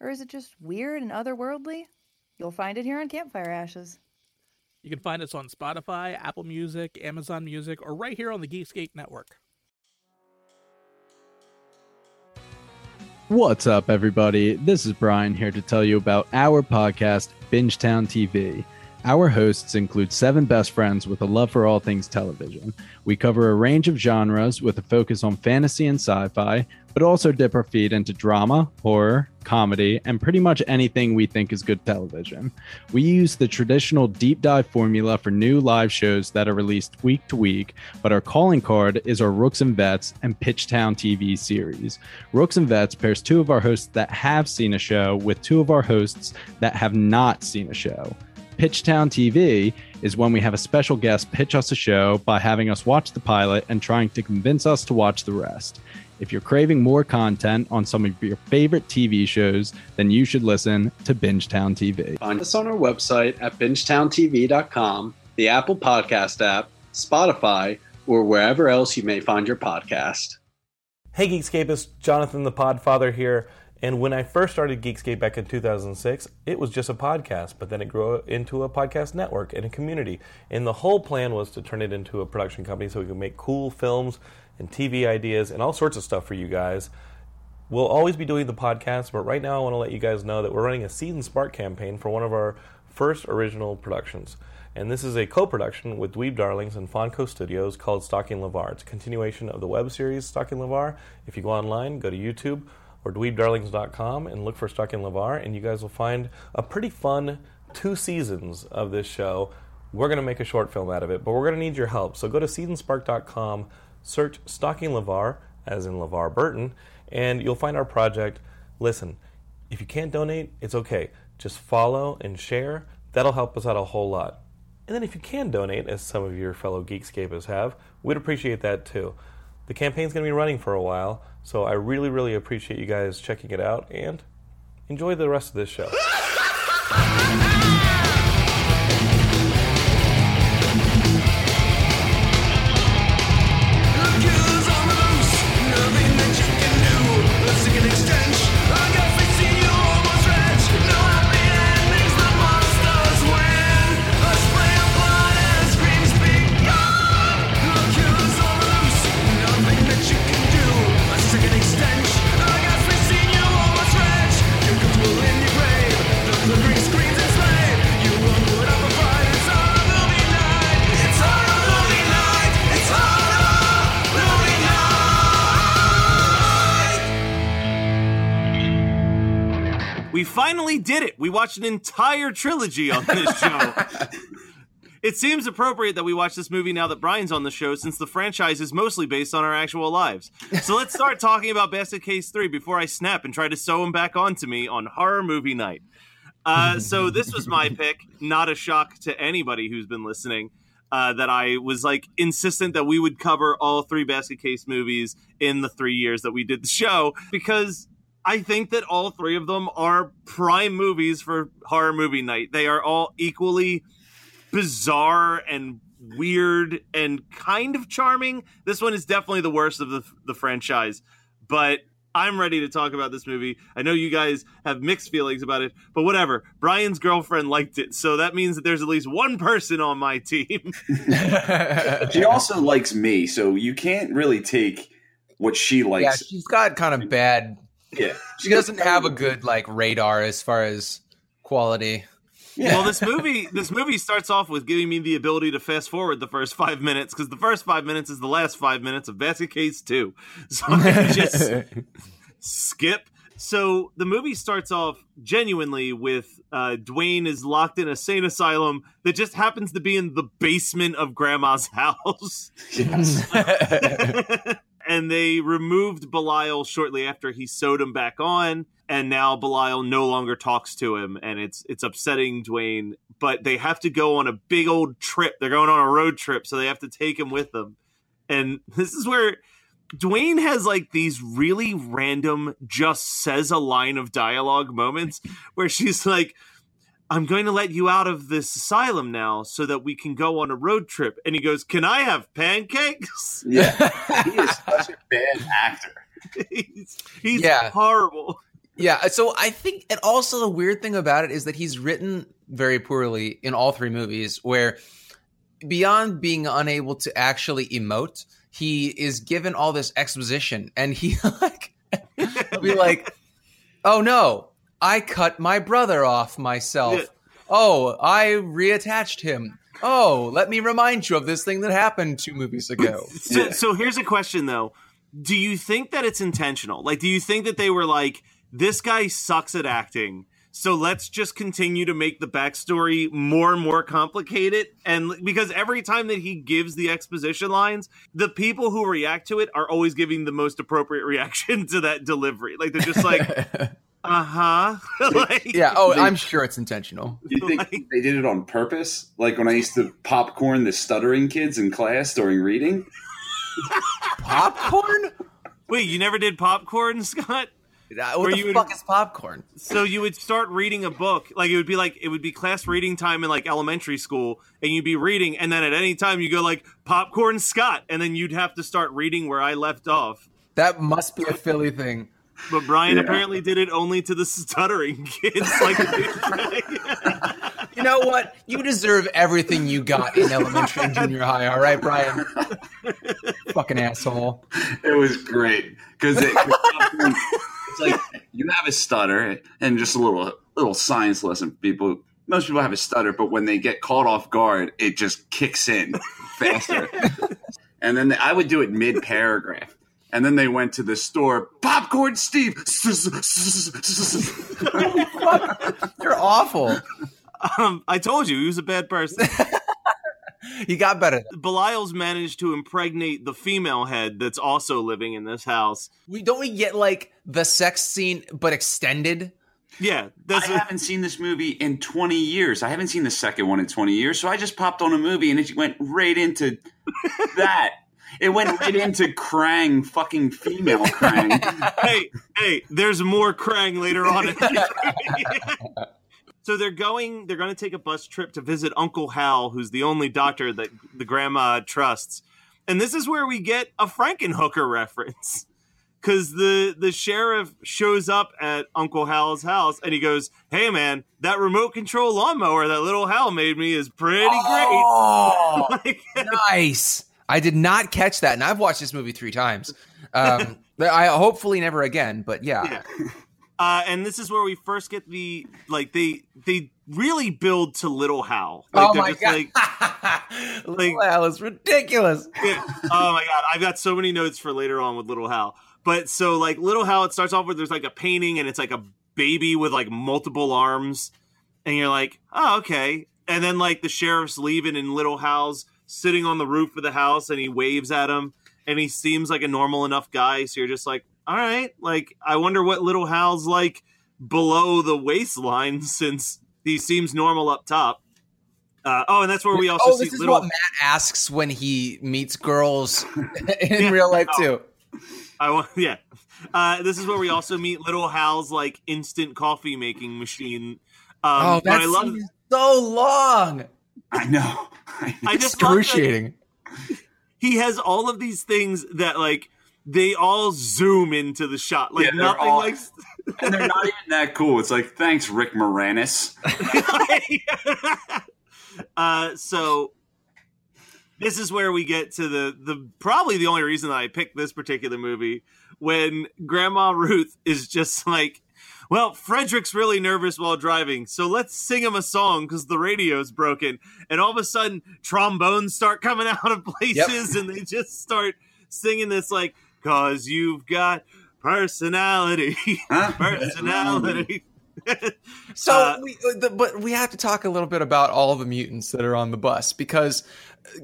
Or is it just weird and otherworldly? You'll find it here on Campfire Ashes. You can find us on Spotify, Apple Music, Amazon Music, or right here on the Geekscape Network. What's up, everybody? This is Brian here to tell you about our podcast, Bingetown TV. Our hosts include seven best friends with a love for all things television. We cover a range of genres with a focus on fantasy and sci fi, but also dip our feet into drama, horror, comedy, and pretty much anything we think is good television. We use the traditional deep dive formula for new live shows that are released week to week, but our calling card is our Rooks and Vets and Pitchtown TV series. Rooks and Vets pairs two of our hosts that have seen a show with two of our hosts that have not seen a show. Pitchtown TV is when we have a special guest pitch us a show by having us watch the pilot and trying to convince us to watch the rest. If you're craving more content on some of your favorite TV shows, then you should listen to Bingetown TV. Find us on our website at bingetowntv.com, the Apple Podcast app, Spotify, or wherever else you may find your podcast. Hey Geekscapists, Jonathan the Podfather here. And when I first started Geekscape back in 2006, it was just a podcast, but then it grew into a podcast network and a community. And the whole plan was to turn it into a production company so we could make cool films and TV ideas and all sorts of stuff for you guys. We'll always be doing the podcast, but right now I want to let you guys know that we're running a Seed&Spark campaign for one of our first original productions. And this is a co production with Dweeb Darlings and Fonco Studios called Stalking LeVar. It's a continuation of the web series Stalking LeVar. If you go online, go to YouTube or dweebdarlings.com and look for Stalking LeVar, and you guys will find a pretty fun two seasons of this show. We're going to make a short film out of it, but we're going to need your help. So go to seasonspark.com, search Stalking LeVar, as in LeVar Burton, and you'll find our project. Listen, if you can't donate, it's okay. Just follow and share. That'll help us out a whole lot. And then if you can donate, as some of your fellow Geekscapists have, we'd appreciate that too. The campaign's going to be running for a while, so I really, really appreciate you guys checking it out and enjoy the rest of this show. finally did it. We watched an entire trilogy on this show. it seems appropriate that we watch this movie now that Brian's on the show since the franchise is mostly based on our actual lives. So let's start talking about Basket Case 3 before I snap and try to sew him back onto me on horror movie night. Uh, so this was my pick, not a shock to anybody who's been listening. Uh, that I was like insistent that we would cover all three Basket Case movies in the three years that we did the show because I think that all three of them are prime movies for horror movie night. They are all equally bizarre and weird and kind of charming. This one is definitely the worst of the the franchise, but I'm ready to talk about this movie. I know you guys have mixed feelings about it, but whatever. Brian's girlfriend liked it, so that means that there's at least one person on my team. she also likes me, so you can't really take what she likes. Yeah, she's got kind of bad Yeah, she doesn't have a good like radar as far as quality. Yeah. Well, this movie this movie starts off with giving me the ability to fast forward the first five minutes because the first five minutes is the last five minutes of Basket Case Two, so I can just skip. So the movie starts off genuinely with uh, Duane is locked in a sane asylum that just happens to be in the basement of Grandma's house. and they removed Belial shortly after he sewed him back on, and now Belial no longer talks to him, and it's it's upsetting Duane. But they have to go on a big old trip. They're going on a road trip, so they have to take him with them. And this is where Duane has like these really random, just says a line of dialogue moments where she's like, I'm going to let you out of this asylum now so that we can go on a road trip. And he goes, Can I have pancakes? Yeah, he is such a bad actor. he's he's Yeah. horrible. Yeah, so I think, and also the weird thing about it is that he's written very poorly in all three movies, where beyond being unable to actually emote, he is given all this exposition, and he like be like, "Oh no, I cut my brother off myself. Oh, I reattached him. Oh, let me remind you of this thing that happened two movies ago." So, Yeah. so here's a question though. Do you think that it's intentional? Like, do you think that they were like, this guy sucks at acting, so let's just continue to make the backstory more and more complicated? And because every time that he gives the exposition lines, the people who react to it are always giving the most appropriate reaction to that delivery. Like, they're just like, uh huh. like, yeah. Oh, They- I'm sure it's intentional. You think Like- they did it on purpose? Like when I used to popcorn the stuttering kids in class during reading? Popcorn? Wait, you never did popcorn, Scott? What Where the you would- fuck is popcorn? So you would start reading a book, like it would be like it would be class reading time in like elementary school, and you'd be reading, and then at any time you go like popcorn Scott, and then you'd have to start reading where I left off. That must be a Philly thing. But Brian Yeah. apparently did it only to the stuttering kids. Like, You know what? You deserve everything you got in elementary and junior high. All right, Brian. Fucking asshole. It was great because it, it's like you have a stutter and just a little little science lesson. People, most people have a stutter, but when they get caught off guard, it just kicks in faster. and then I would do it mid paragraph. And then they went to the store. Popcorn, Steve. You're awful. um, I told you he was a bad person. You got better. Belial's managed to impregnate the female head that's also living in this house. We don't we get like the sex scene but extended. Yeah, I that's haven't seen this movie in 20 years. I haven't seen the second one in 20 years. So I just popped on a movie and it went right into that. It went right into Krang, fucking female Krang. hey, hey, there's more Krang later on. In so they're going. They're going to take a bus trip to visit Uncle Hal, who's the only doctor that the grandma trusts. And this is where we get a Frankenhooker reference, because the the sheriff shows up at Uncle Hal's house and he goes, "Hey, man, that remote control lawnmower that little Hal made me is pretty Oh, great." Like, nice. I did not catch that, and I've watched this movie three times. Um, I hopefully never again, but yeah. Yeah. Uh, and this is where we first get the like they they really build to Little Hal. Like, oh my just god, like, Little Al is ridiculous. yeah. oh my god, I've got so many notes for later on with Little Hal. But so like Little Hal, it starts off with there's like a painting and it's like a baby with like multiple arms, and you're like, oh okay. And then like the sheriff's leaving and Little Hal's sitting on the roof of the house and he waves at him and he seems like a normal enough guy. So you're just like, all right, like I wonder what Little Hal's like below the waistline since he seems normal up top. Uh, oh, and that's where we also oh, see this is little. what Matt asks when he meets girls in Yeah. real life too. I want, yeah. Uh, this is where we also meet Little Hal's like instant coffee making machine. Um, oh, I that's love. so long. I know. I just love that Excruciating. he has all of these things that like they all zoom into the shot. Like Yeah, they're nothing all- like. and they're not even that cool. It's like, thanks, Rick Moranis. uh, so this is where we get to the the probably the only reason that I picked this particular movie when Grandma Ruth is just like, "Well, Frederick's really nervous while driving, so let's sing him a song because the radio's broken." And all of a sudden, trombones start coming out of places, and they just start singing this like, "Cause you've got personality, Huh? personality." So, Uh, we, uh, the, but we have to talk a little bit about all the mutants that are on the bus because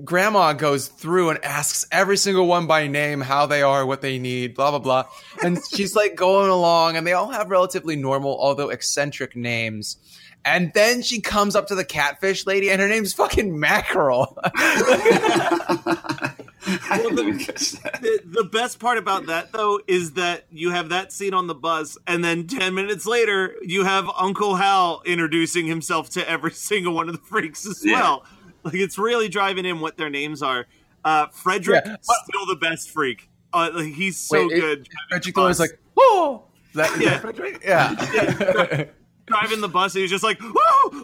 Grandma goes through and asks every single one by name how they are, what they need, blah blah blah, and she's like going along, and they all have relatively normal, although eccentric names. And then she comes up to the catfish lady, and her name's fucking Mackerel. I didn't even catch that. the, the best part about that though is that you have that scene on the bus and then 10 minutes later you have uncle hal introducing himself to every single one of the freaks as Yeah. well like it's really driving in what their names are uh frederick Yeah. still the best freak uh, like, he's so Wait, it- good Frederick Thorne's like, oh, that, Yeah. Frederick? yeah. driving the bus and he's just like woo, woo!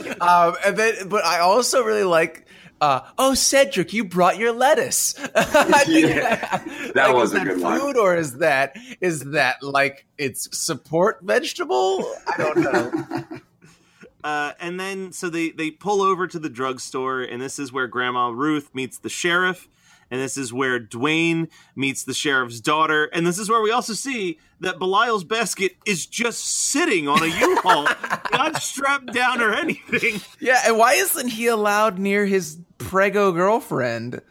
um, and then, but I also really like. Uh, oh, Cedric, you brought your lettuce. I think- Yeah, that like, was is a that good line. food, or is that is that like its support vegetable? I don't know. Uh, and then so they they pull over to the drugstore, and this is where Grandma Ruth meets the sheriff, and this is where Duane meets the sheriff's daughter, and this is where we also see that Belial's basket is just sitting on a U-Haul, not strapped down or anything, yeah, and why isn't he allowed near his prego girlfriend?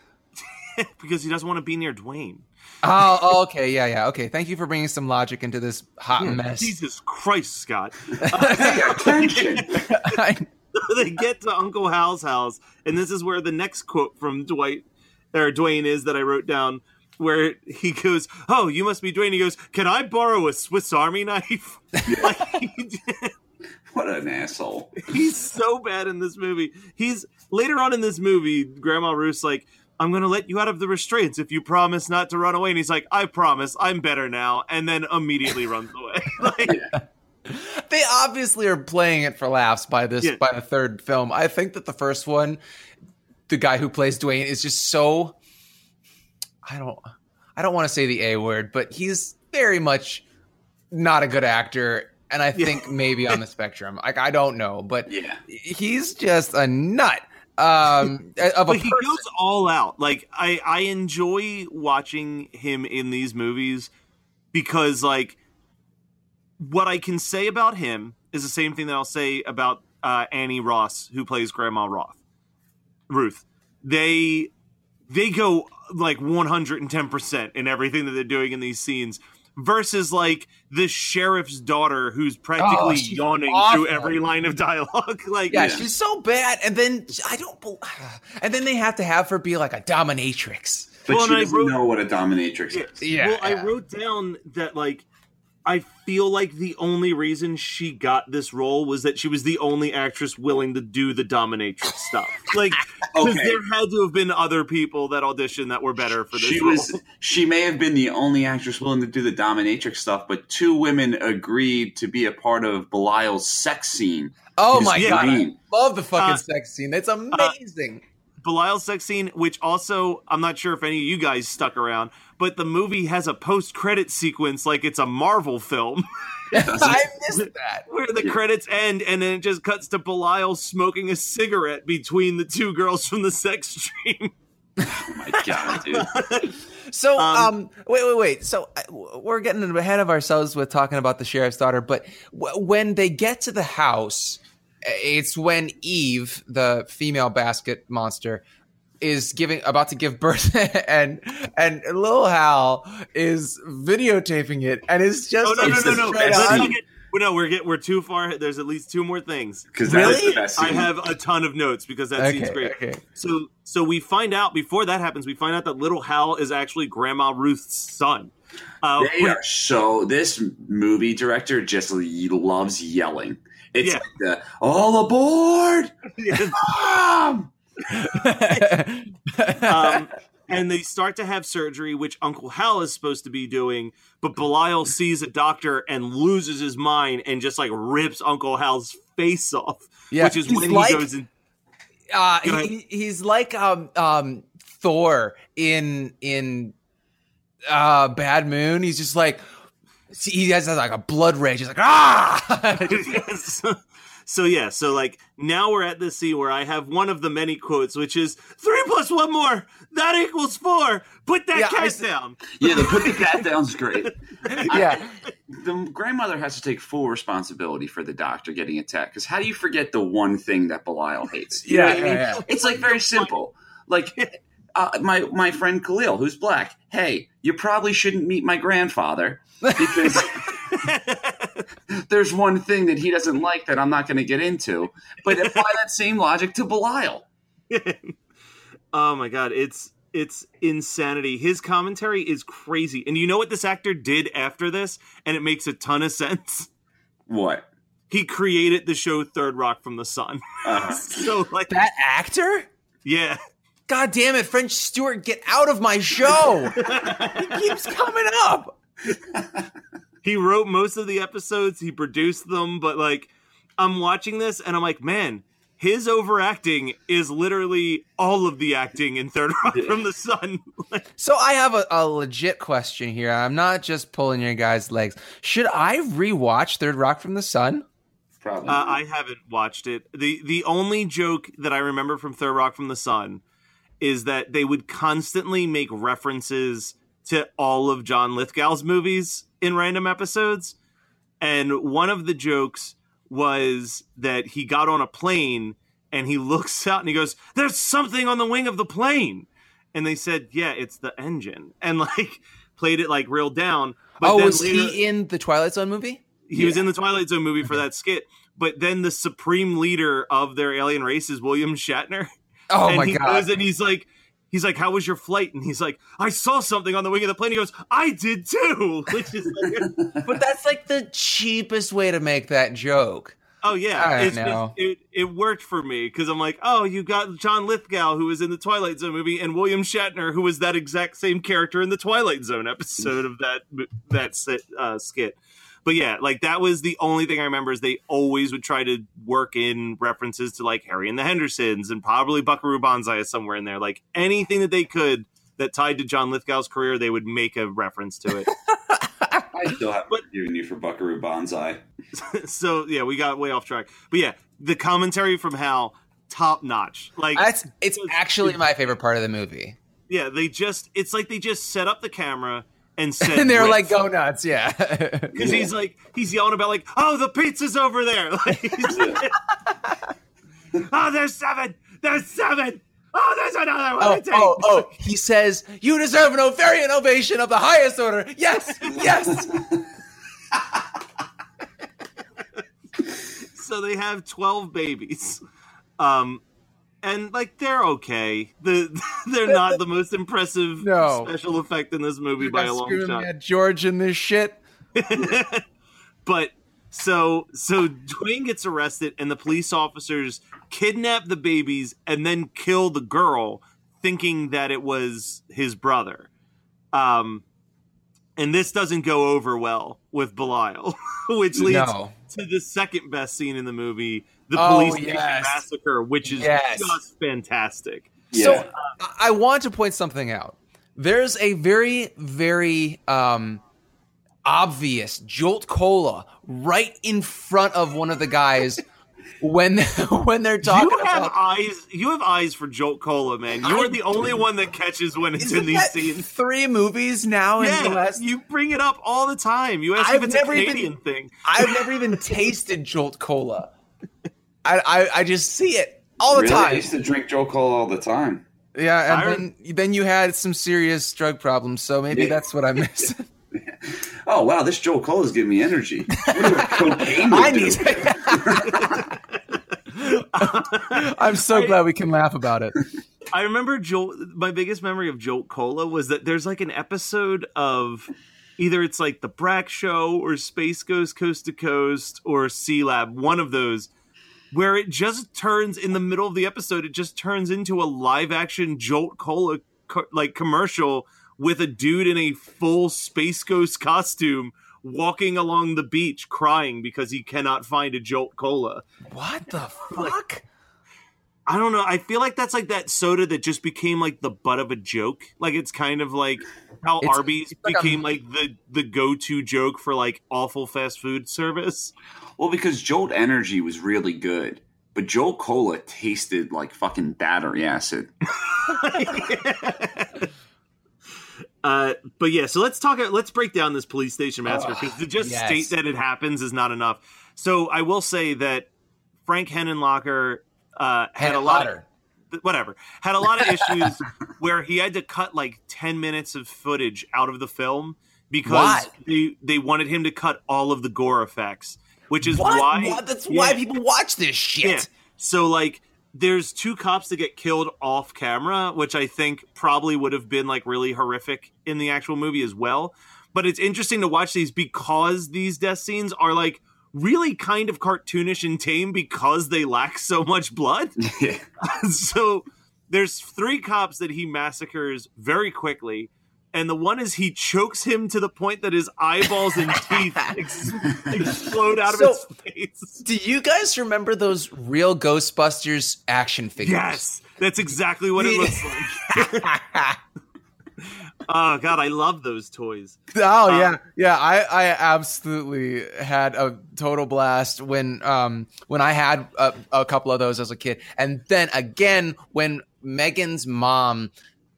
because he doesn't want to be near Duane. Oh, oh, okay, yeah, yeah, okay. Thank you for bringing some logic into this hot hmm, mess. Jesus Christ, Scott! Pay attention. I- they get to Uncle Hal's house, and this is where the next quote from Dwight or Duane is that I wrote down, where he goes, "Oh, you must be Duane." He goes, "Can I borrow a Swiss Army knife?" like, What an asshole. he's so bad in this movie. He's later on in this movie, Grandma Ruth's like. I'm going to let you out of the restraints if you promise not to run away. And he's like, I promise, I'm better now. And then immediately runs away. like, they obviously are playing it for laughs by this Yeah. by the third film. I think that the first one, the guy who plays Duane is just so I don't I don't want to say the A word, but he's very much not a good actor and I think maybe on the spectrum. Like I don't know, but Yeah. he's just a nut. Um of a but he goes all out. Like I, I enjoy watching him in these movies because like what I can say about him is the same thing that I'll say about uh, Annie Ross, who plays Grandma Roth, Ruth. They they go like one hundred and ten percent in everything that they're doing in these scenes. Versus like the sheriff's daughter, who's practically Oh, yawning awful. through every line of dialogue. like, yeah, she's so bad, and then I don't. bel- And then they have to have her be like a dominatrix. But Well, she doesn't wrote- know what a dominatrix is. Yeah, well, yeah. I wrote down that like I feel like the only reason she got this role was that she was the only actress willing to do the dominatrix stuff. Like, because Okay. there had to have been other people that auditioned that were better for this She role. was she may have been the only actress willing to do the dominatrix stuff, but two women agreed to be a part of Belial's sex scene. Oh His my god, I love the fucking Uh, sex scene. That's amazing. Belial's sex scene, which also I'm not sure if any of you guys stuck around, but the movie has a post-credit sequence like it's a Marvel film. I missed that. where the credits end and then it just cuts to Belial smoking a cigarette between the two girls from the sex stream. Oh my god, dude. So, um, Um, wait, wait, wait. So uh, we're getting ahead of ourselves with talking about the sheriff's daughter, but w- when they get to the house, it's when Eve, the female basket monster, is giving about to give birth, and and Lil Hal is videotaping it, and it's just Oh no no It's no the no! best Let's scene. not get, well, no, we're get, we're too far. There's at least two more things. Because that is Really? the best I scene. have a ton of notes because that Okay, scene's great. okay. So so we find out before that happens, we find out that little Hal is actually Grandma Ruth's son. Uh, They are so. This movie director just loves yelling. It's Yeah. like the all aboard, Mom! Um, and they start to have surgery, which Uncle Hal is supposed to be doing, but Belial sees a doctor and loses his mind and just like rips Uncle Hal's face off. Yeah, which is he's when like- he goes in. Uh, Go he, he's like um um Thor in in uh Bad Moon. He's just like he has like a blood rage. He's like ah. Yes. So yeah, so like now we're at this scene where I have one of the many quotes, which is three plus one more that equals four. Put that Yeah, cat s- down. Yeah, the put the cat down's great. Yeah. The grandmother has to take full responsibility for the doctor getting attacked. Because how do you forget the one thing that Belial hates? You know Yeah, I mean? yeah, yeah. It's like very simple. Like uh, my my friend Khalil, who's black. Hey, you probably shouldn't meet my grandfather because there's one thing that he doesn't like that I'm not going to get into. But apply that same logic to Belial. Oh my god, it's it's insanity. His commentary is crazy. And you know what this actor did after this? And it makes a ton of sense. What? He created the show Third Rock from the Sun. Uh, so like That actor? yeah. God damn it, French Stewart, get out of my show. he keeps coming up. He wrote most of the episodes he produced them but like i'm watching this and i'm like man his overacting is literally all of the acting in third rock from the sun So I have a, a legit question here. I'm not just pulling your guys' legs. Should I rewatch Third Rock from the Sun? probably. uh, i haven't watched it the the only joke that i remember from third rock from the sun is that they would constantly make references to all of john lithgow's movies in random episodes and one of the jokes was that he got on a plane and he looks out and he goes there's something on the wing of the plane and they said yeah it's the engine and like played it like real down oh, then was later- he in the Twilight Zone movie? he was in the Twilight Zone movie for that skit. But then the supreme leader of their alien race is William Shatner. Oh and my he god. goes and he's like, he's like, "How was your flight?" And he's like, "I saw something on the wing of the plane." He goes, "I did too," which is like, but that's like the cheapest way to make that joke. oh yeah, I it's know. just- it it worked for me because I'm like, oh, you got John Lithgow who was in the Twilight Zone movie and William Shatner who was that exact same character in the Twilight Zone episode of that that uh, skit. But yeah, like that was the only thing I remember is they always would try to work in references to like Harry and the Hendersons and probably Buckaroo Banzai is somewhere in there. Like anything that they could that tied to John Lithgow's career, they would make a reference to it. I still haven't forgiven you for Buckaroo Banzai. so yeah, we got way off track. But yeah, the commentary from Hal, top notch. Like That's it's actually my favorite part of the movie. yeah, they just it's like they just set up the camera and said And they're like, riff. go nuts, yeah. because he's like he's yelling about like oh the pizza's over there like, oh there's seven there's seven oh there's another one Oh, to take. oh, oh, he says, You deserve an Ovarian ovation of the highest order. Yes, yes. so they have 12 babies um and like they're okay the they're not the most impressive No. special effect in this movie by a long shot at George in this shit. but so so Duane gets arrested and the police officers kidnap the babies and then kill the girl thinking that it was his brother um and this doesn't go over well with Belial which leads No. to the second best scene in the movie the Oh, police yes. massacre which is Yes. just fantastic So Yeah. I- I want to point something out. There's a very, very um, obvious Jolt Cola right in front of one of the guys when when they're talking you have about. eyes you have eyes for Jolt Cola man you I are the only one that catches when it's in these that scenes three movies now in the last you bring it up all the time. You ask I've if it's never a even- Canadian thing. I've never even tasted Jolt Cola. I, I I just see it all the really? I used to drink Jolt Cola all the time. Yeah, and Siren- then then you had some serious drug problems, so maybe Yeah. that's what I missed. Oh wow, this Jolt Cola is giving me energy. What cocaine I do? need. I'm so glad we can laugh about it. I remember Jolt. My biggest memory of Jolt Cola was that there's like an episode of either it's like the Brak Show or Space Ghost Coast to Coast or Sea Lab, one of those, where it just turns in the middle of the episode. It just turns into a live action Jolt Cola co- like commercial with a dude in a full Space Ghost costume walking along the beach crying because he cannot find a Jolt Cola. What the fuck? I don't know. I feel like that's like that soda that just became like the butt of a joke. Like it's kind of like how It's- Arby's it's like a- became like the the go to joke for like awful fast food service. Well, because Jolt Energy was really good, but Jolt Cola tasted like fucking battery acid. Uh, but yeah, so let's talk. Let's break down this police station massacre because to just yes. state that it happens is not enough. So I will say that Frank Henenlotter uh, had a lot of whatever had a lot of issues where he had to cut like 10 minutes of footage out of the film because they they wanted him to cut all of the gore effects which is What? why What? That's Yeah. why people watch this shit. yeah so like there's two cops that get killed off camera which i think probably would have been like really horrific in the actual movie as well. But it's interesting to watch these because these death scenes are like really kind of cartoonish and tame because they lack so much blood. Yeah. so there's three cops that he massacres very quickly and the one is he chokes him to the point that his eyeballs and teeth ex- explode out So- of his face Do you guys remember those real Ghostbusters action figures? yes that's exactly what it looks like oh god i love those toys Oh Um, yeah, yeah. I I absolutely had a total blast when um when I had a, a couple of those as a kid, and then again when Megan's mom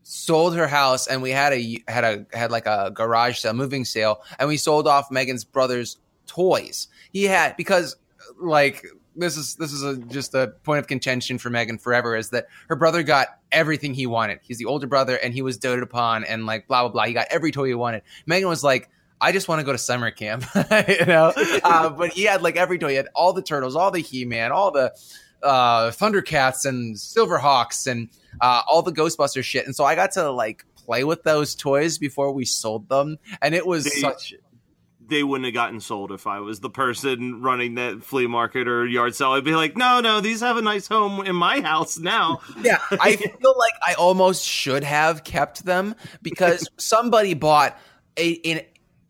sold her house and we had a had a had like a garage sale, moving sale, and we sold off Megan's brother's toys. He had because like this is this is a, just a point of contention for Megan forever is that her brother got everything he wanted. He's the older brother and he was doted upon and like blah blah blah. He got every toy he wanted. Megan was like, I just want to go to summer camp, you know. Uh, but he had like every toy. He had all the turtles, all the He Man, all the uh, Thundercats and Silverhawks and uh, all the Ghostbuster shit. And so I got to like play with those toys before we sold them, and it was They- such. they wouldn't have gotten sold if I was the person running that flea market or yard sale. I'd be like, no, no, these have a nice home in my house now. Yeah, I feel like I almost should have kept them because somebody bought a an,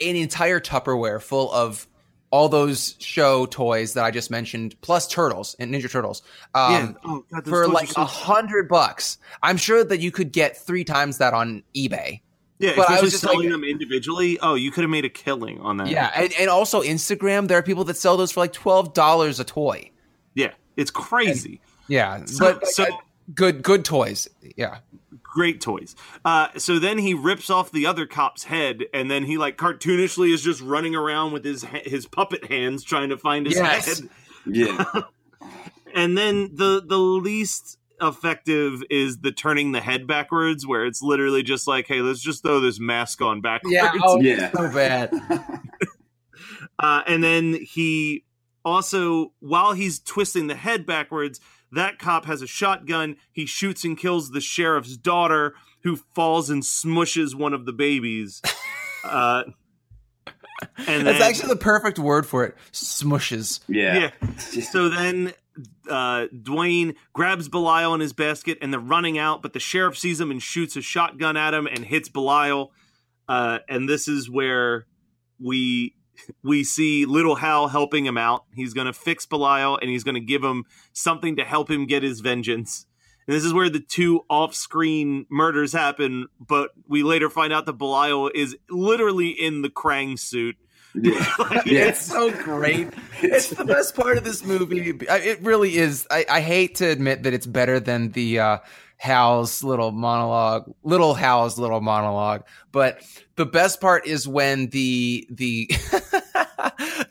an entire Tupperware full of all those show toys that I just mentioned, plus turtles and Ninja Turtles. Um, Oh, God, for like a hundred bucks. I'm sure that you could get three times that on eBay. yeah, but I was just selling like- them individually. Oh, you could have made a killing on that. Yeah, and, and also Instagram, there are people that sell those for like twelve dollars a toy. yeah, it's crazy. Yeah, So- but so- uh, good good toys. Yeah. Great toys. Uh, so then he rips off the other cop's head, and then he like cartoonishly is just running around with his his puppet hands trying to find his Yes. head. Yeah. and then the the least effective is the turning the head backwards where it's literally just like hey let's just throw this mask on backwards Yeah. Oh, Yeah. so bad. uh, and then he also while he's twisting the head backwards that cop has a shotgun he shoots and kills the sheriff's daughter who falls and smushes one of the babies uh, and That's then- actually the perfect word for it. Smushes. Yeah. Yeah. So then uh, Duane grabs Belial in his basket and they're running out, but the sheriff sees him and shoots a shotgun at him and hits Belial. Uh, and this is where we we see little Hal helping him out. He's going to fix Belial and he's going to give him something to help him get his vengeance. And this is where the two off-screen murders happen, but we later find out that Belial is literally in the Krang suit. Yeah. Like, Yeah. It's so great. It's the best part of this movie. It really is. I, I hate to admit that it's better than the uh, Hal's little monologue, little Hal's little monologue. But the best part is when the the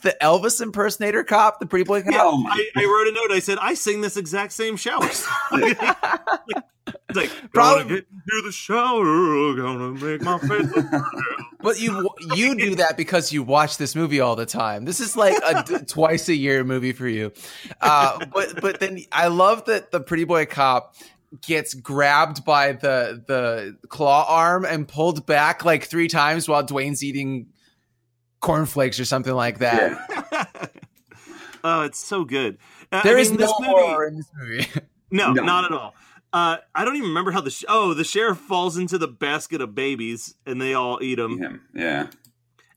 the Elvis impersonator cop, the pretty boy cop. Oh I, I wrote a note. I said, I sing this exact same shower song. it's like, Probably- get to the shower, gonna make my face. look. But you you do that because you watch this movie all the time. This is like a twice a year movie for you. Uh, but but then I love that the pretty boy cop gets grabbed by the the claw arm and pulled back like three times while Duane's eating cornflakes or something like that. oh, it's so good. Uh, There I is no movie- horror in this movie. No, No. not at all. Uh, I don't even remember how the sh- oh the sheriff falls into the basket of babies and they all eat them. him. Yeah.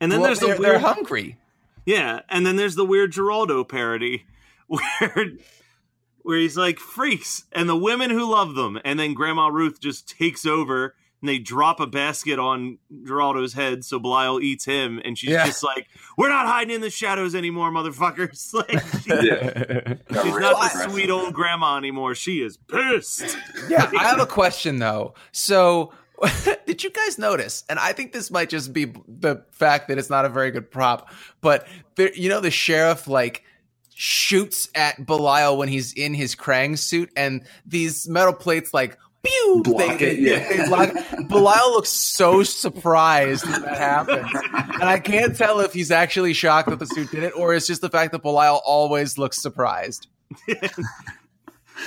And then Well, there's the they're, weird they're hungry. Yeah, and then there's the weird Geraldo parody where where he's like freaks and the women who love them, and then Grandma Ruth just takes over and they drop a basket on Geraldo's head so Belial eats him, and she's Yeah. just like, "We're not hiding in the shadows anymore, motherfuckers!" Like she- Yeah. she's real not the aggressive. sweet old grandma anymore. She is pissed. Yeah, I have a question though. So, did you guys notice? And I think this might just be the fact that it's not a very good prop, but there, you know, the sheriff like shoots at Belial when he's in his Krang suit, and these metal plates like. Pew, Block they, it, yeah. they block- Belial looks so surprised that, that happens, and I can't tell if he's actually shocked that the suit did it, or it's just the fact that Belial always looks surprised.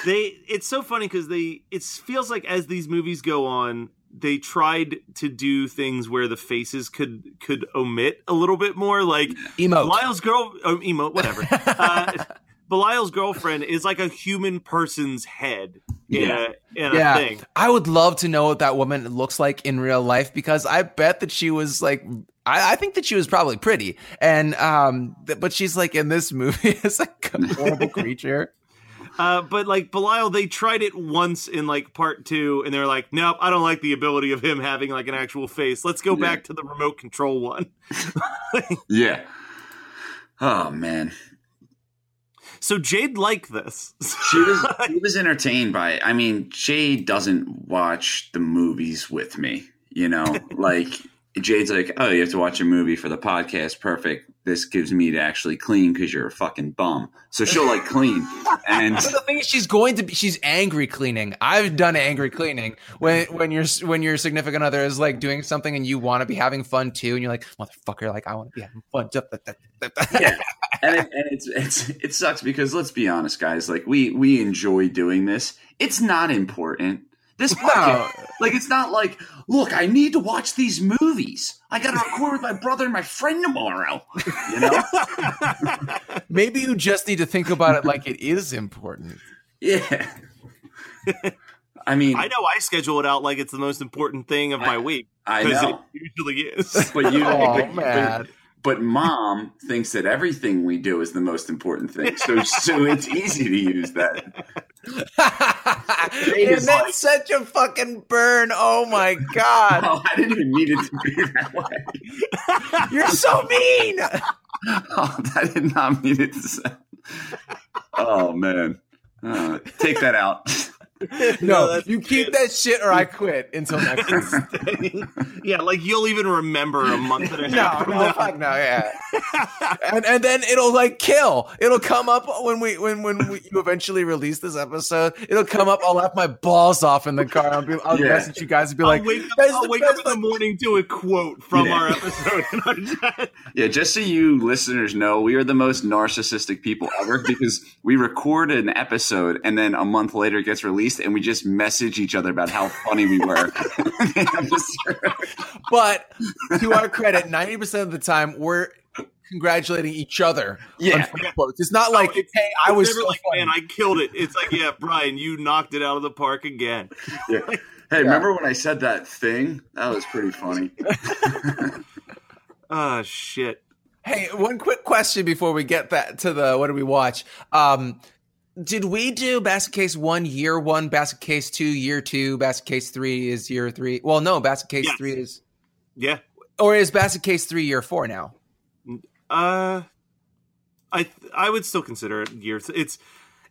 they it's so funny because they it feels like as these movies go on they tried to do things where the faces could could omit a little bit more like Emote. Belial's girl oh, emote whatever uh, Belial's girlfriend is like a human person's head in Yeah. a in yeah, a thing I would love to know what that woman looks like in real life because I bet that she was like, I, I think that she was probably pretty, and um, th- but she's like in this movie as like a horrible creature. uh, but like Belial they tried it once in like part two and they're like nope I don't like the ability of him having like an actual face let's go Yeah. back to the remote control one Yeah. Oh man. So Jade liked this She was she was entertained by it. I mean, Jade doesn't watch the movies with me, you know? like Jade's like, "Oh, you have to watch a movie for the podcast. Perfect. This gives me to actually clean cuz you're a fucking bum." So she'll like clean. And But the thing is, she's going to be. She's angry cleaning. I've done angry cleaning when when your when your significant other is like doing something and you want to be having fun too, and you're like, motherfucker, like I want to be having fun. yeah. and, it, and it's it's it sucks because let's be honest, guys. Like we we enjoy doing this. It's not important. This podcast, like it's not like, look, I need to watch these movies. I got to record with my brother and my friend tomorrow. You know? Maybe you just need to think about it like it is important. Yeah. I mean, I know I schedule it out like it's the most important thing of my week. I Because know. it usually is. But you, Oh, but, man. But, but mom thinks that everything we do is the most important thing. So so it's easy to use that. And that's such a fucking burn. Oh my god. Oh, I didn't even mean it to be that way. You're so mean. Oh, I did not mean it to sound. Oh man, Uh, take that out. No, that's you keep that shit or I quit until next week. yeah, like you'll even remember a month and a No, half. from no, fuck no, yeah. and and then it'll like kill. It'll come up when we when when we, you eventually release this episode. It'll come up. I'll laugh my balls off in the car. I'll be I'll Yeah. message you guys and be like, I'll wake up, I'll wake up in the morning to a quote from Yeah. our episode our. Yeah, just so you listeners know, we are the most narcissistic people ever because we record an episode and then a month later it gets released and we just message each other about how funny we were. But to our credit, ninety percent of the time we're congratulating each other. Yeah. on quotes. It's not like, Oh, it's- hey, I was never so like, funny. man, I killed it. It's like, yeah, Brian, you knocked it out of the park again. yeah. Hey, remember when I said that thing? That was pretty funny. Ah, shit. Hey, one quick question before we get that to the what do we watch? Um, did we do basket case one year one, basket case two year two, basket case three is year three? Well, no, basket case Yes. three is Yeah. or is basket case three year four now? Uh, I I would still consider it year. It's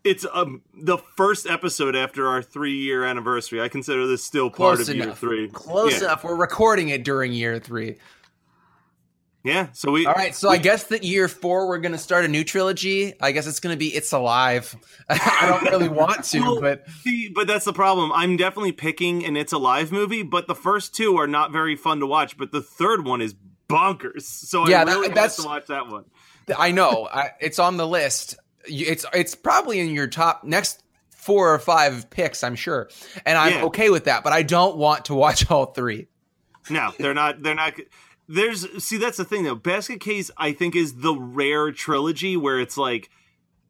it's um the first episode after our three year anniversary. I consider this still part Close of year three. Close yeah. enough. We're recording it during year three. Yeah. So we All right, so I guess that year four we're gonna start a new trilogy. I guess it's gonna be It's Alive. I don't really want to, Well, but See, but that's the problem. I'm definitely picking an It's Alive movie, but the first two are not very fun to watch. But the third one is bonkers. So Yeah, I that- that's- to watch that one. I know I, it's on the list. It's it's probably in your top next four or five picks, I'm sure, and I'm Yeah. okay with that. But I don't want to watch all three. No, they're not. They're not. There's see that's the thing though. Basket Case I think is the rare trilogy where it's like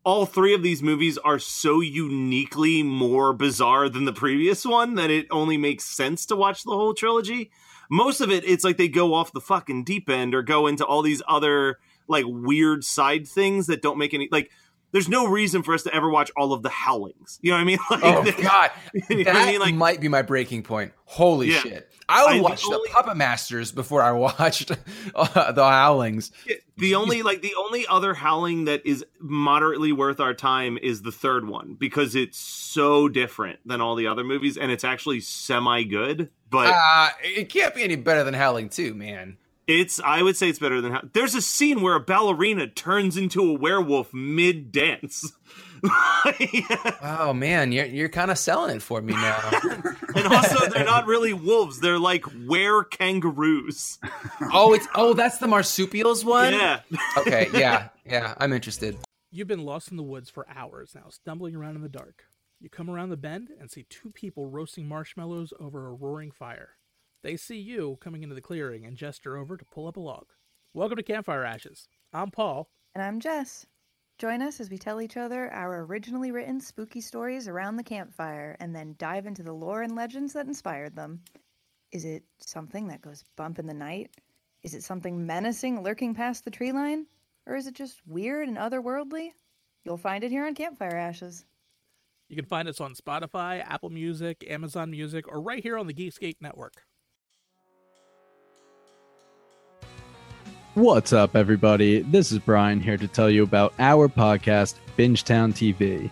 all three of these movies are so uniquely more bizarre than the previous one that it only makes sense to watch the whole trilogy. Most of it, it's like they go off the fucking deep end or go into all these other like weird side things that don't make any like there's no reason for us to ever watch all of the Howlings. You know what I mean? Like, Oh God, You know that I mean? Like- might be my breaking point. Holy Yeah. shit! I would the watch the, only- Puppet Masters before I watched uh, the Howlings. the only like the only other howling that is moderately worth our time is the third one because it's so different than all the other movies and it's actually semi good but Uh, it can't be any better than Howling Two, man. It's i would say it's better than How- there's a scene where a ballerina turns into a werewolf mid dance Oh man, you're you're kind of selling it for me now. and also they're not really wolves they're like were kangaroos oh, it's oh that's the marsupials one. yeah Okay, yeah, yeah, I'm interested. You've been lost in the woods for hours now, stumbling around in the dark. You come around the bend and see two people roasting marshmallows over a roaring fire. They see you coming into the clearing and gesture over to pull up a log. Welcome to Campfire Ashes. I'm Paul. And I'm Jess. Join us as we tell each other our originally written spooky stories around the campfire and then dive into the lore and legends that inspired them. Is it something that goes bump in the night? Is it something menacing lurking past the tree line? Or is it just weird and otherworldly? You'll find it here on Campfire Ashes. You can find us on Spotify, Apple Music, Amazon Music, or right here on the Geekscape Network. What's up, everybody? This is Brian here to tell you about our podcast, Bingetown TV.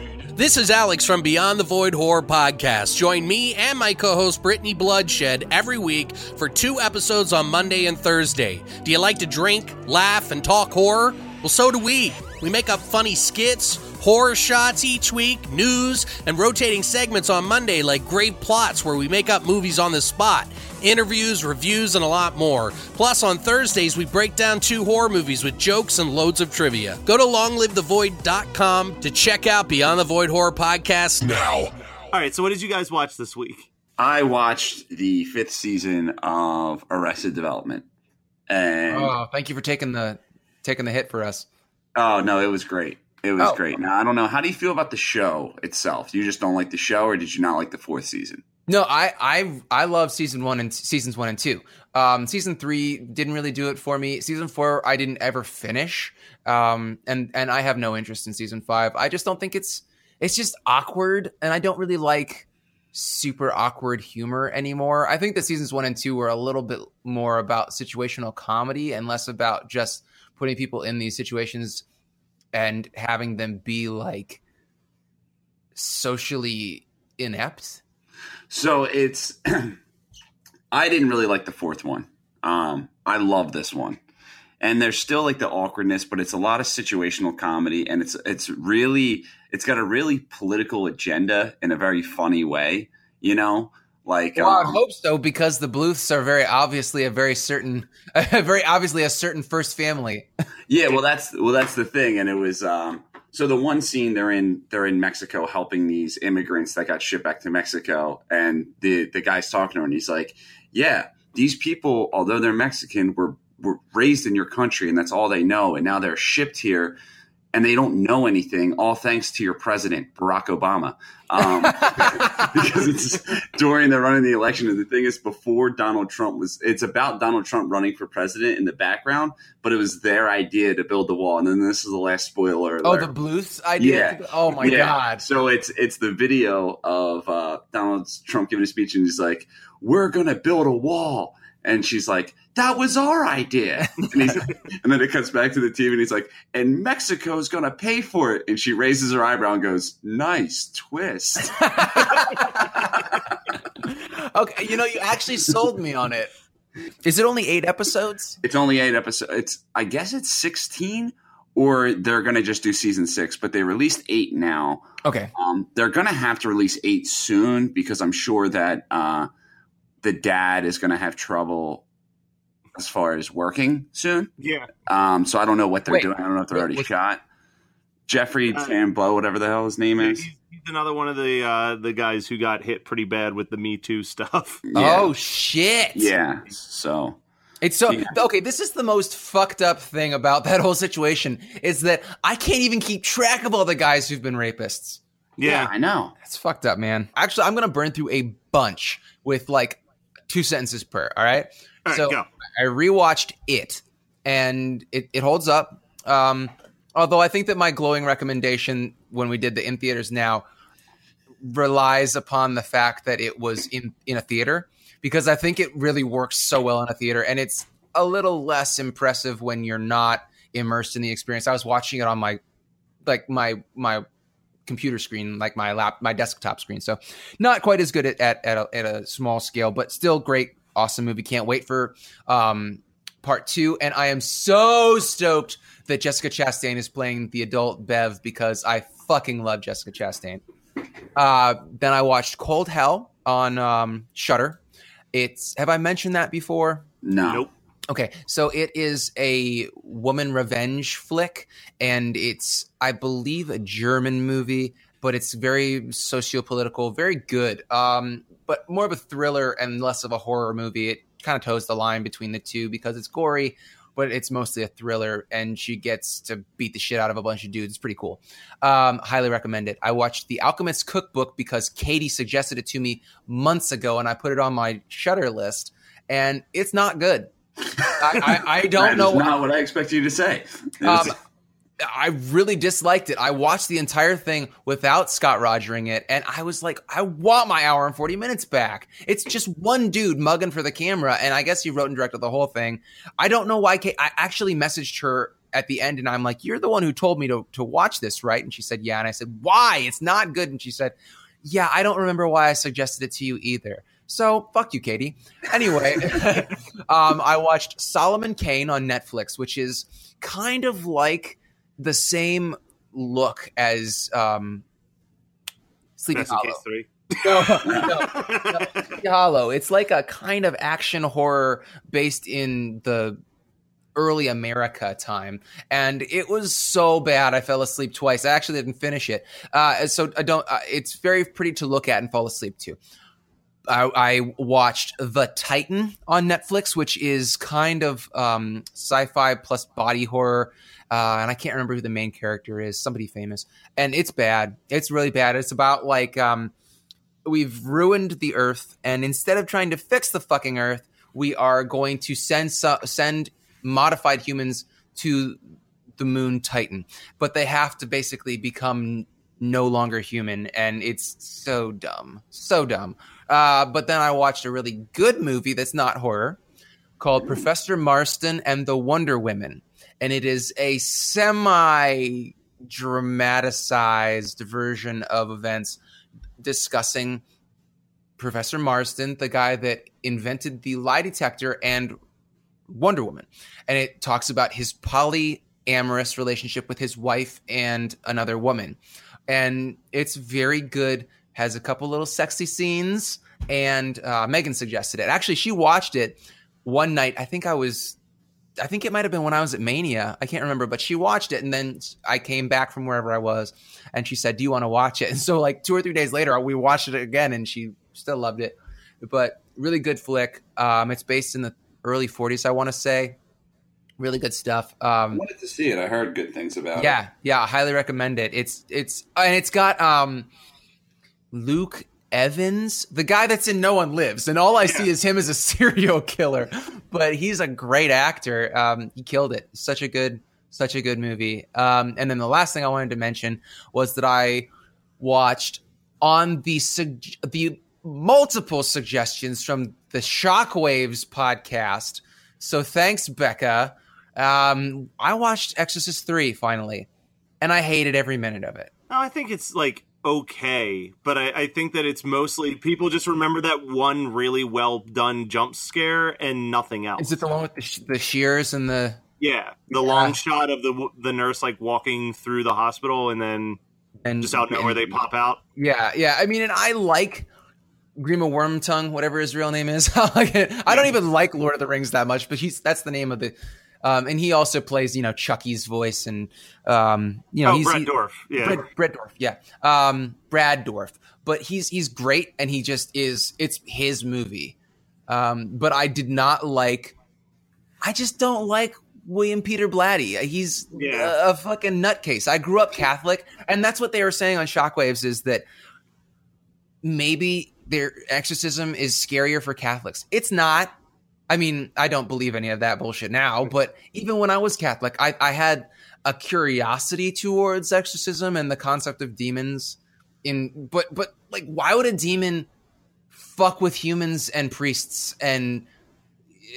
This is Alex from Beyond the Void Horror Podcast. Join me and my co host Brittany Bloodshed every week for two episodes on Monday and Thursday. Do you like to drink, laugh, and talk horror? Well, so do we. We make up funny skits, horror shots each week, news, and rotating segments on Monday like Grave Plots, where we make up movies on the spot, interviews, reviews, and a lot more. Plus, on Thursdays, we break down two horror movies with jokes and loads of trivia. Go to longlivethevoid.com to check out Beyond the Void Horror Podcast Now, all right so what did you guys watch this week I watched the fifth season of Arrested Development, and Oh, thank you for taking the taking the hit for us. oh no, it was great. It was Oh. great. Now I don't know. How do you feel about the show itself? You just don't like the show, or did you not like the fourth season? No, I I I love season one and seasons one and two. Um, season three didn't really do it for me. Season four I didn't ever finish. Um, and and I have no interest in season five. I just don't think it's it's just awkward, and I don't really like super awkward humor anymore. I think that seasons one and two were a little bit more about situational comedy and less about just putting people in these situations and having them be like socially inept. So it's. I didn't really like the fourth one. Um, I love this one, and there's still like the awkwardness, but it's a lot of situational comedy, and it's it's really it's got a really political agenda in a very funny way. You know, like Well, I um, hope so because the Bluths are very obviously a very certain, very obviously a certain first family. Yeah, well that's well that's the thing, and it was um, so the one scene they're in they're in Mexico helping these immigrants that got shipped back to Mexico, and the the guy's talking to her, and he's like, "Yeah, these people, although they're Mexican, were were raised in your country, and that's all they know, and now they're shipped here." And they don't know anything, all thanks to your president, Barack Obama. Um, because it's during the running the election. And the thing is, before Donald Trump was, it's about Donald Trump running for president in the background, but it was their idea to build the wall. And then this is the last spoiler. Oh, the Bluths idea. Yeah. Oh my Yeah. god. So it's it's the video of uh, Donald Trump giving a speech, and he's like, "We're gonna build a wall," and she's like, "That was our idea." And, he's, and then it cuts back to the TV, and he's like, "And Mexico's gonna pay for it," and she raises her eyebrow and goes, "Nice twist." Okay, you know, you actually sold me on it. Is it only eight episodes? It's only eight episodes. It's I guess it's sixteen, or they're gonna just do season six. But they released eight now. Okay. Um, they're gonna have to release eight soon because I'm sure that uh, the dad is gonna have trouble as far as working soon. Yeah. Um, so I don't know what they're Wait, doing. I don't know if they're already shot. Jeffrey Uh, Tamblow, whatever the hell his name is. He's, he's another one of the uh, the guys who got hit pretty bad with the Me Too stuff. Yeah. Oh shit! yeah. So It's so Yeah. okay. This is the most fucked up thing about that whole situation is that I can't even keep track of all the guys who've been rapists. Yeah. I know. That's fucked up, man. Actually, I'm gonna burn through a bunch with like two sentences per. All right. All right, so go. I rewatched it, and it, it holds up. Um, although I think that my glowing recommendation when we did the in theaters now relies upon the fact that it was in in a theater because I think it really works so well in a theater, and it's a little less impressive when you're not immersed in the experience. I was watching it on my like my my computer screen, like my lap, my desktop screen. So not quite as good at at, at, a, at a small scale, but still great, awesome movie. Can't wait for um, part two. And I am so stoked that Jessica Chastain is playing the adult Bev because I fucking love Jessica Chastain. Uh, then I watched Cold Hell on um, Shudder. It's have I mentioned that before? No. Nope. Okay, so it is a woman revenge flick, and it's, I believe, a German movie, but it's very socio-political, very good, um, but more of a thriller and less of a horror movie. It kind of toes the line between the two because it's gory, but it's mostly a thriller, and she gets to beat the shit out of a bunch of dudes. It's pretty cool. Um, highly recommend it. I watched The Alchemist Cookbook because Katie suggested it to me months ago, and I put it on my Shudder list, and it's not good. I, I, I don't know. not what I expect you to say. Um, I really disliked it. I watched the entire thing without Scott Rogering it, and I was like, I want my hour and 40 minutes back. It's just one dude mugging for the camera, and I guess he wrote and directed the whole thing. I don't know why. Kate, I actually messaged her at the end, and I'm like, You're the one who told me to, to watch this, right? And she said, Yeah. And I said, Why? It's not good. And she said, Yeah, I don't remember why I suggested it to you either. So fuck you, Katie. Anyway, um, I watched Solomon Kane on Netflix, which is kind of like the same look as um, Sleepy That's Hollow. three. No, no, no, Hollow. It's like a kind of action horror based in the early America time, and it was so bad I fell asleep twice. I actually didn't finish it, uh, so I don't. Uh, it's very pretty to look at and fall asleep to. I, I watched The Titan on Netflix, which is kind of um, sci-fi plus body horror, uh, and I can't remember who the main character is. Somebody famous, and it's bad. It's really bad. It's about like um, we've ruined the Earth, and instead of trying to fix the fucking Earth, we are going to send so- send modified humans to the moon Titan, but they have to basically become no longer human, and it's so dumb, so dumb. Uh, but then I watched a really good movie that's not horror called Professor Marston and the Wonder Women, and it is a semi dramatized version of events discussing Professor Marston, the guy that invented the lie detector and Wonder Woman. And it talks about his polyamorous relationship with his wife and another woman. And it's very good, has a couple little sexy scenes. And uh, Megan suggested it. Actually, she watched it one night. I think I was, I think it might have been when I was at Mania. I can't remember, but she watched it. And then I came back from wherever I was and she said, Do you want to watch it? And so, like, two or three days later, we watched it again and she still loved it. But really good flick. Um, it's based in the early 40s, I want to say. Really good stuff. I Um, wanted to see it. I heard good things about it. yeah, yeah, I highly recommend it. It's it's and it's got um Luke Evans, the guy that's in No One Lives, and all I see is him as a serial killer. But he's a great actor. Um, he killed it. Such a good, such a good movie. Um, and then the last thing I wanted to mention was that I watched on the sug- the multiple suggestions from the Shockwaves podcast. So thanks, Becca. Um, I watched Exorcist three finally, and I hated every minute of it. No, I think it's like okay, but I, I think that it's mostly people just remember that one really well done jump scare and nothing else. Is it the one with the, sh- the shears and the? Yeah, the Yeah. long shot of the the nurse like walking through the hospital and then And just out nowhere they pop out. Yeah, yeah. I mean, and I like Grima Wormtongue, whatever his real name is. I like it. I don't even like Lord of the Rings that much, but he's that's the name of the. Um, and he also plays, you know, Chucky's voice, and um, you know, oh, he's Brett he- Dorf. Yeah. Brad, Brad Dourif, yeah, um, Brad Dourif. But he's he's great, and he just is. It's his movie. Um, but I did not like. I just don't like William Peter Blatty. He's Yeah. a, a fucking nutcase. I grew up Catholic, and that's what they were saying on Shockwaves is that maybe their exorcism is scarier for Catholics. It's not. I mean, I don't believe any of that bullshit now, but even when I was Catholic, I, I had a curiosity towards exorcism and the concept of demons. In but but like, why would a demon fuck with humans and priests? And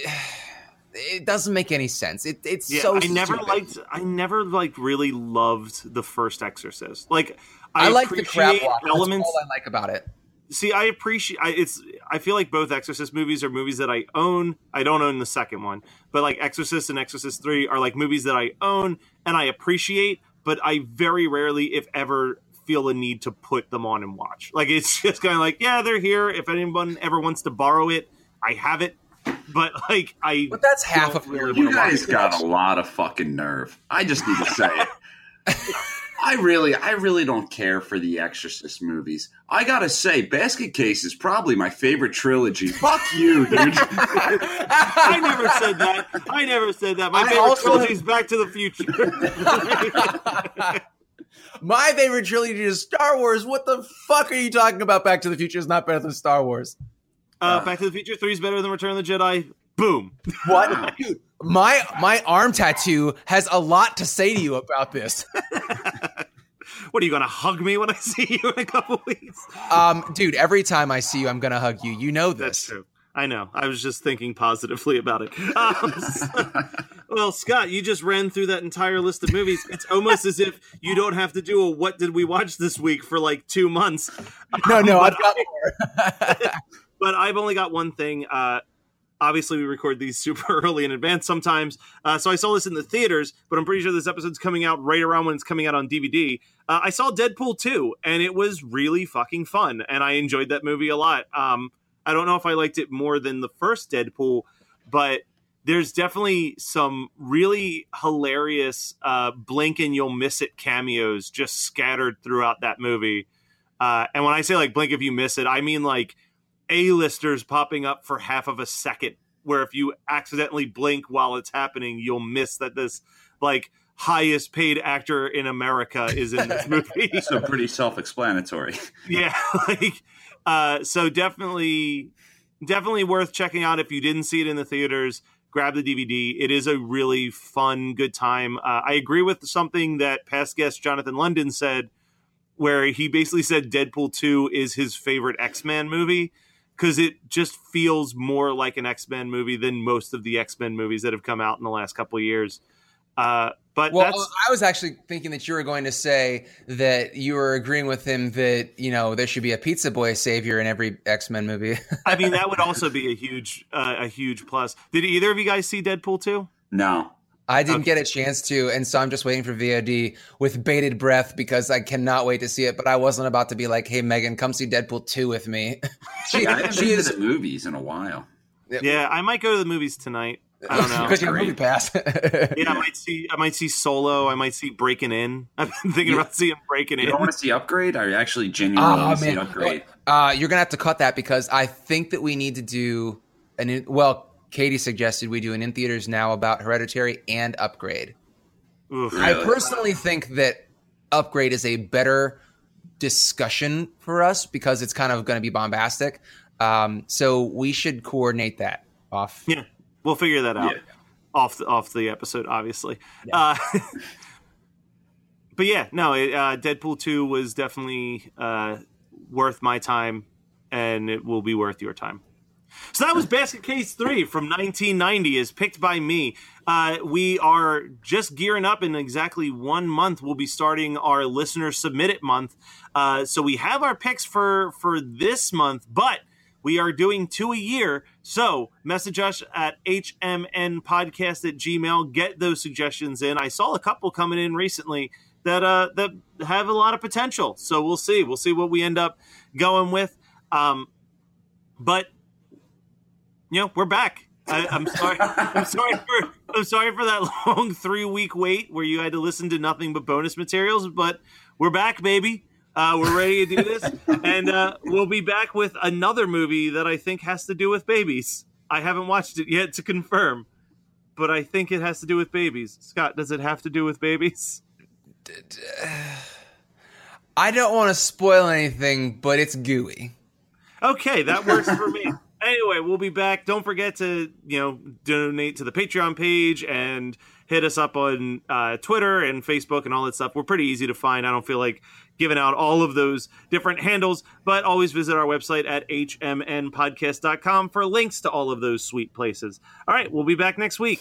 it doesn't make any sense. It, it's Yeah, so. I never stupid. liked. I never like really loved the first Exorcist. Like I, I, like the crab appreciate walk. That's elements. all I like about it. See, I appreciate. I, it's. I feel like both Exorcist movies are movies that I own. I don't own the second one, but like Exorcist and Exorcist Three are like movies that I own and I appreciate. But I very rarely, if ever, feel the need to put them on and watch. Like it's just kind of like, yeah, they're here. If anyone ever wants to borrow it, I have it. But like, I. But that's half don't of really You wanna guys got a lot of fucking nerve. I just need to say it. I really, I really don't care for the Exorcist movies. I gotta say, Basket Case is probably my favorite trilogy. Fuck you, dude. I never said that. I never said that. My I favorite also- trilogy is Back to the Future. My favorite trilogy is Star Wars. What the fuck are you talking about? Back to the Future is not better than Star Wars. Uh, Back to the Future Three is better than Return of the Jedi. Boom. What? Dude, my my arm tattoo has a lot to say to you about this. What are you gonna hug me when I see you in a couple weeks? Um, dude, every time I see you, I'm gonna hug you. You know this. That's true. I know. I was just thinking positively about it. Um, so- well, Scott, you just ran through that entire list of movies. It's almost as if you don't have to do a "What did we watch this week?" for like two months. No, no, But I've got more. but I've only got one thing. Uh, obviously, we record these super early in advance sometimes. Uh, so I saw this in the theaters, but I'm pretty sure this episode's coming out right around when it's coming out on DVD. Uh, I saw Deadpool 2, and it was really fucking fun, and I enjoyed that movie a lot. Um, I don't know if I liked it more than the first Deadpool, but there's definitely some really hilarious uh, blink and you'll miss it cameos just scattered throughout that movie. Uh, and when I say like blink if you miss it, I mean like a-listers popping up for half of a second where if you accidentally blink while it's happening you'll miss that this like highest paid actor in america is in this movie. So pretty self-explanatory. yeah like uh so definitely definitely worth checking out if you didn't see it in the theaters. Grab the dvd it is a really fun good time. Uh, i agree with something that past guest jonathan london said where he basically said deadpool 2 is his favorite x-men movie because it just feels more like an x-men movie than most of the x-men movies that have come out in the last couple of years uh, but Well, that's I was actually thinking that you were going to say that you were agreeing with him that you know there should be a Pizza Boy savior in every X Men movie. I mean, that would also be a huge, uh, a huge plus. Did either of you guys see Deadpool two? No. I didn't get a chance to, and so I'm just waiting for VOD with bated breath because I cannot wait to see it. But I wasn't about to be like, "Hey, Megan, come see Deadpool two with me." she, I haven't she been is to the movies in a while. Yeah, I might go to the movies tonight. I don't know. because you have Great. movie pass. yeah, I might see. I might see Solo. I might see Breaking In. I've been thinking about seeing Breaking You In. don't want to see Upgrade? I actually genuinely Oh want to see Upgrade. uh, you're gonna have to cut that because I think that we need to do an. In, well, Katie suggested we do an in theaters now about Hereditary and Upgrade. Oof. Really? I personally think that Upgrade is a better discussion for us because it's kind of going to be bombastic. Um, so we should coordinate that off. Yeah, we'll figure that out Yeah. off the, off the episode, obviously. Uh, but yeah, no, it, uh, Deadpool two was definitely uh, worth my time, and it will be worth your time. So that was Basket Case 3 from 1990 is picked by me. Uh, we are just gearing up in exactly one month. We'll be starting our listener submit it month. Uh, so we have our picks for, for this month, but we are doing two a year. So message us at hmnpodcast at gmail. Get those suggestions in. I saw a couple coming in recently that uh, that have a lot of potential. So we'll see. We'll see what we end up going with. Um, but you know, we're back. I, I'm sorry. I'm sorry for. I'm sorry for that long three week wait where you had to listen to nothing but bonus materials. But we're back, baby. Uh, we're ready to do this, and uh, we'll be back with another movie that I think has to do with babies. I haven't watched it yet to confirm, but I think it has to do with babies. Scott, does it have to do with babies? I don't want to spoil anything, but it's gooey. Okay, that works for me. Anyway, we'll be back. Don't forget to you know donate to the Patreon page and hit us up on uh, Twitter and Facebook and all that stuff. We're pretty easy to find. I don't feel like giving out all of those different handles, but always visit our website at hmnpodcast.com for links to all of those sweet places. All right, we'll be back next week.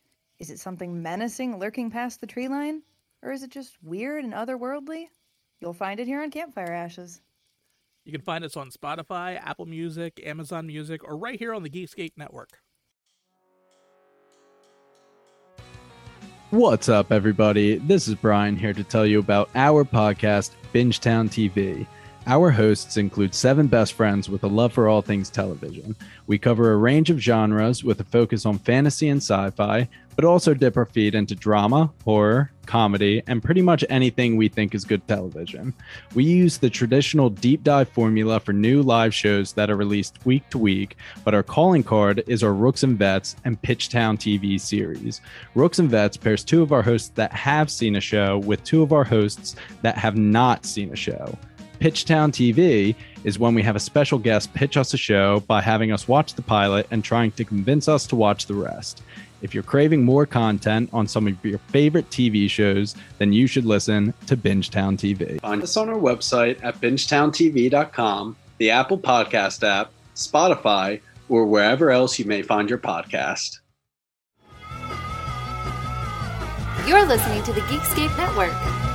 Is it something menacing lurking past the tree line? Or is it just weird and otherworldly? You'll find it here on Campfire Ashes. You can find us on Spotify, Apple Music, Amazon Music, or right here on the Geekscape Network. What's up, everybody? This is Brian here to tell you about our podcast, Bingetown TV. Our hosts include seven best friends with a love for all things television. We cover a range of genres with a focus on fantasy and sci fi, but also dip our feet into drama, horror, comedy, and pretty much anything we think is good television. We use the traditional deep dive formula for new live shows that are released week to week, but our calling card is our Rooks and Vets and Pitchtown TV series. Rooks and Vets pairs two of our hosts that have seen a show with two of our hosts that have not seen a show. Pitchtown TV is when we have a special guest pitch us a show by having us watch the pilot and trying to convince us to watch the rest. If you're craving more content on some of your favorite TV shows, then you should listen to Bingetown TV. Find us on our website at bingetowntv.com, the Apple Podcast app, Spotify, or wherever else you may find your podcast. You're listening to the Geekscape Network.